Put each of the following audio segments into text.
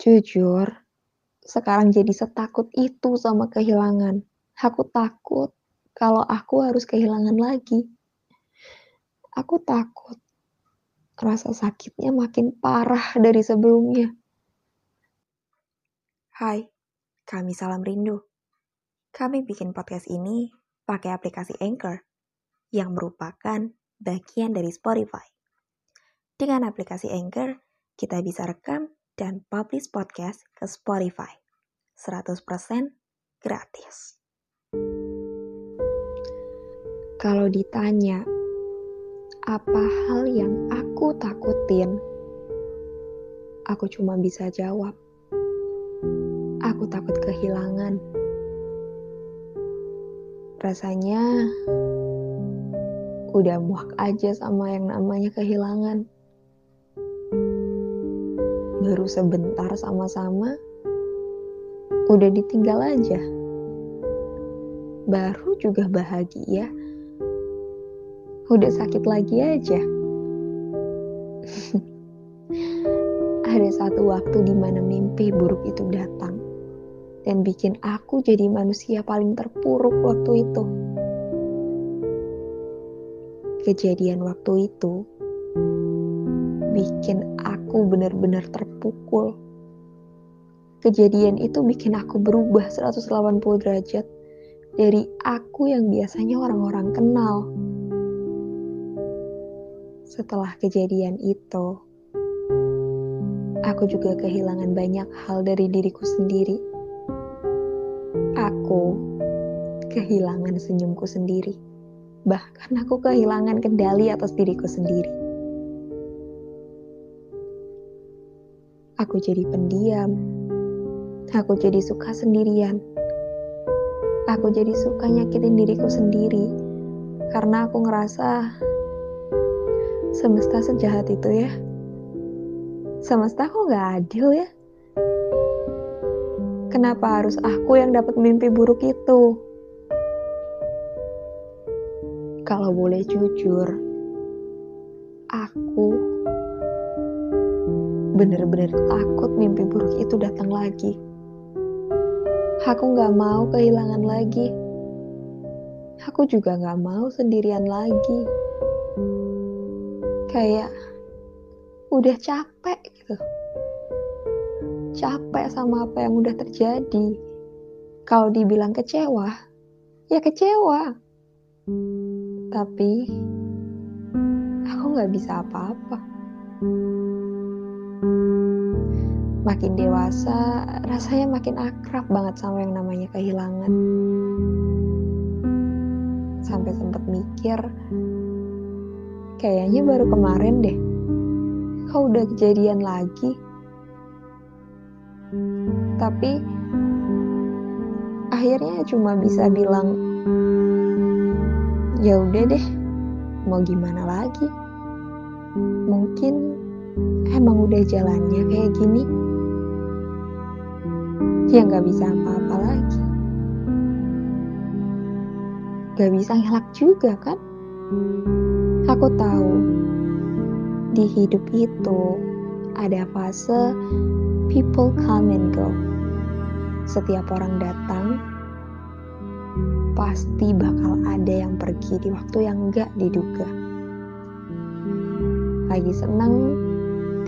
Jujur, sekarang jadi setakut itu sama kehilangan. Aku takut kalau aku harus kehilangan lagi. Aku takut rasa sakitnya makin parah dari sebelumnya. Hai, kami Salam Rindu. Kami bikin podcast ini pakai aplikasi Anchor yang merupakan bagian dari Spotify. Dengan aplikasi Anchor, kita bisa rekam dan publish podcast ke Spotify. 100% gratis. Kalau ditanya, apa hal yang aku takutin? Aku cuma bisa jawab, aku takut kehilangan. Rasanya udah muak aja sama yang namanya kehilangan. Baru sebentar sama-sama, udah ditinggal aja. Baru juga bahagia udah sakit lagi aja. Ada satu waktu di mana mimpi buruk itu datang dan bikin aku jadi manusia paling terpuruk waktu itu. Kejadian waktu itu bikin aku benar-benar terpukul. Kejadian itu bikin aku berubah 180 derajat dari aku yang biasanya orang-orang kenal setelah kejadian itu, aku juga kehilangan banyak hal dari diriku sendiri. Aku kehilangan senyumku sendiri. Bahkan aku kehilangan kendali atas diriku sendiri. Aku jadi pendiam. Aku jadi suka sendirian. Aku jadi suka nyakitin diriku sendiri karena aku ngerasa Semesta sejahat itu ya. Semesta kok gak adil ya? Kenapa harus aku yang dapat mimpi buruk itu? Kalau boleh jujur, aku bener-bener takut mimpi buruk itu datang lagi. Aku gak mau kehilangan lagi. Aku juga gak mau sendirian lagi. Kayak udah capek gitu. Capek sama apa yang udah terjadi. Kalau dibilang kecewa ya kecewa. Tapi aku nggak bisa apa-apa makin dewasa rasanya makin akrab banget sama yang namanya kehilangan sampai sempat mikir Kayaknya baru kemarin deh. Kau udah kejadian lagi. Tapi akhirnya cuma bisa bilang ya udah deh mau gimana lagi mungkin emang udah jalannya kayak gini ya nggak bisa apa-apa lagi gak bisa ngelak juga kan Aku tahu di hidup itu ada fase people come and go. Setiap orang datang, pasti bakal ada yang pergi di waktu yang gak diduga. Lagi seneng,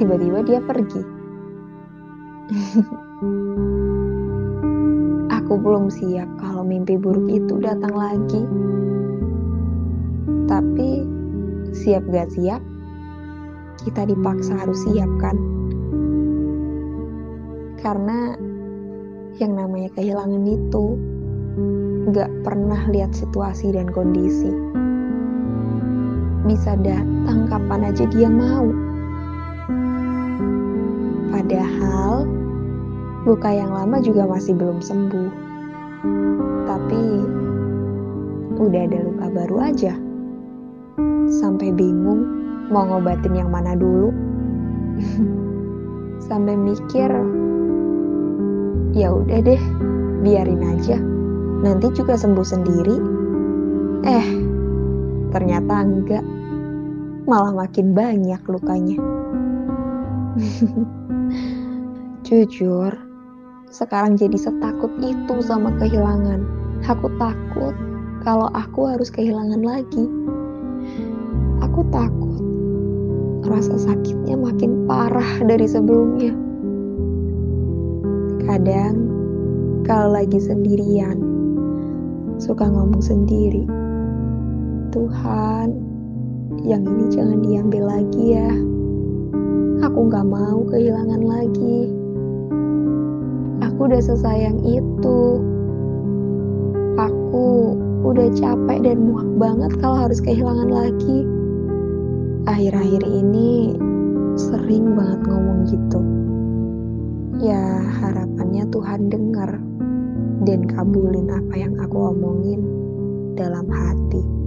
tiba-tiba dia pergi. Aku belum siap kalau mimpi buruk itu datang lagi. Tapi siap gak siap, kita dipaksa harus siap kan? Karena yang namanya kehilangan itu gak pernah lihat situasi dan kondisi. Bisa datang kapan aja dia mau. Luka yang lama juga masih belum sembuh. Tapi udah ada luka baru aja. Sampai bingung mau ngobatin yang mana dulu. Sampai mikir, ya udah deh, biarin aja. Nanti juga sembuh sendiri. Eh, ternyata enggak. Malah makin banyak lukanya. Jujur, sekarang jadi setakut itu sama kehilangan. Aku takut kalau aku harus kehilangan lagi. Aku takut rasa sakitnya makin parah dari sebelumnya. Kadang, kalau lagi sendirian, suka ngomong sendiri. Tuhan, yang ini jangan diambil lagi ya. Aku gak mau kehilangan lagi. Aku udah sesayang itu. Aku udah capek dan muak banget kalau harus kehilangan lagi. Akhir-akhir ini sering banget ngomong gitu. Ya harapannya Tuhan dengar dan kabulin apa yang aku omongin dalam hati.